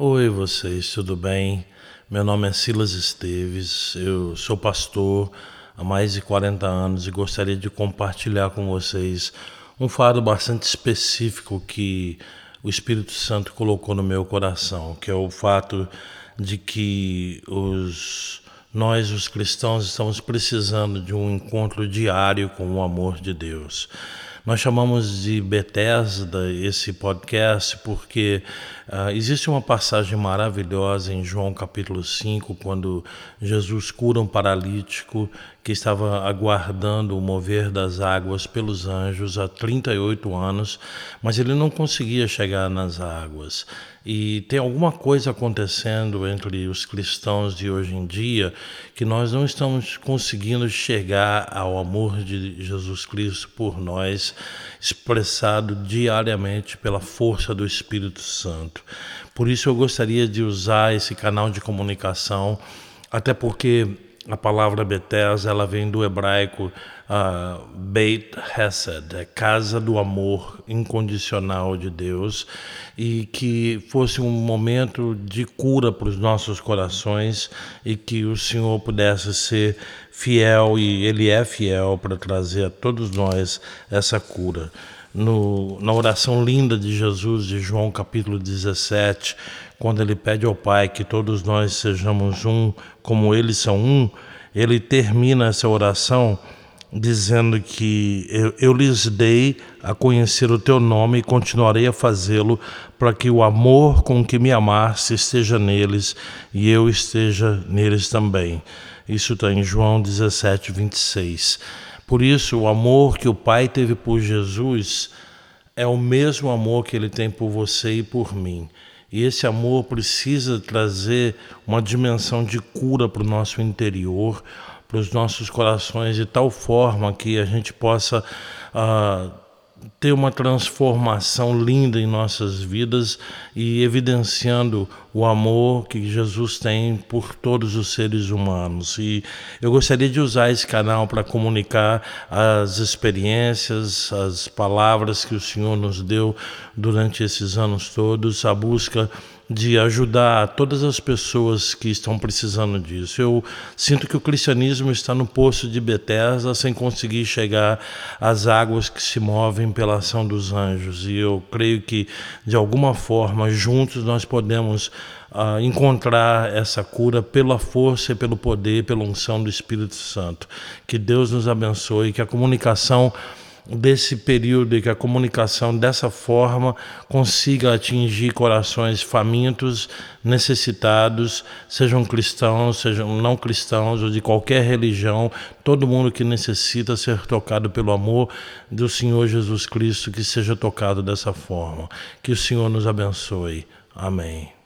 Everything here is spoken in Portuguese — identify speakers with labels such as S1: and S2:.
S1: Oi, vocês, tudo bem? Meu nome é Silas Esteves, eu sou pastor há mais de 40 anos e gostaria de compartilhar com vocês um fado bastante específico que o Espírito Santo colocou no meu coração, que é o fato de que os nós, os cristãos, estamos precisando de um encontro diário com o amor de Deus. Nós chamamos de Bethesda esse podcast porque uh, existe uma passagem maravilhosa em João capítulo 5, quando Jesus cura um paralítico que estava aguardando o mover das águas pelos anjos há 38 anos, mas ele não conseguia chegar nas águas. E tem alguma coisa acontecendo entre os cristãos de hoje em dia que nós não estamos conseguindo chegar ao amor de Jesus Cristo por nós, expressado diariamente pela força do Espírito Santo. Por isso eu gostaria de usar esse canal de comunicação, até porque a palavra Bethesda ela vem do hebraico uh, Beit Hesed, é casa do amor incondicional de Deus, e que fosse um momento de cura para os nossos corações e que o Senhor pudesse ser fiel, e Ele é fiel para trazer a todos nós essa cura. No, na oração linda de Jesus, de João capítulo 17, quando ele pede ao Pai que todos nós sejamos um, como eles são um, ele termina essa oração dizendo que eu, eu, lhes dei a conhecer o teu nome e continuarei a fazê-lo para que o amor com que me amaste esteja neles e eu esteja neles também. Isso está em João 17, 26. Por isso, o amor que o Pai teve por Jesus é o mesmo amor que ele tem por você e por mim. E esse amor precisa trazer uma dimensão de cura para o nosso interior, para os nossos corações, de tal forma que a gente possa. Uh, ter uma transformação linda em nossas vidas e evidenciando o amor que Jesus tem por todos os seres humanos. E eu gostaria de usar esse canal para comunicar as experiências, as palavras que o Senhor nos deu durante esses anos todos, a busca de ajudar todas as pessoas que estão precisando disso. Eu sinto que o cristianismo está no poço de Betesda sem conseguir chegar às águas que se movem pela ação dos anjos. E eu creio que, de alguma forma, juntos nós podemos uh, encontrar essa cura pela força pelo poder, pela unção do Espírito Santo. Que Deus nos abençoe, que a comunicação desse período e que a comunicação dessa forma consiga atingir corações famintos, necessitados, sejam cristãos, sejam não cristãos ou de qualquer religião, todo mundo que necessita ser tocado pelo amor do Senhor Jesus Cristo, que seja tocado dessa forma. Que o Senhor nos abençoe. Amém.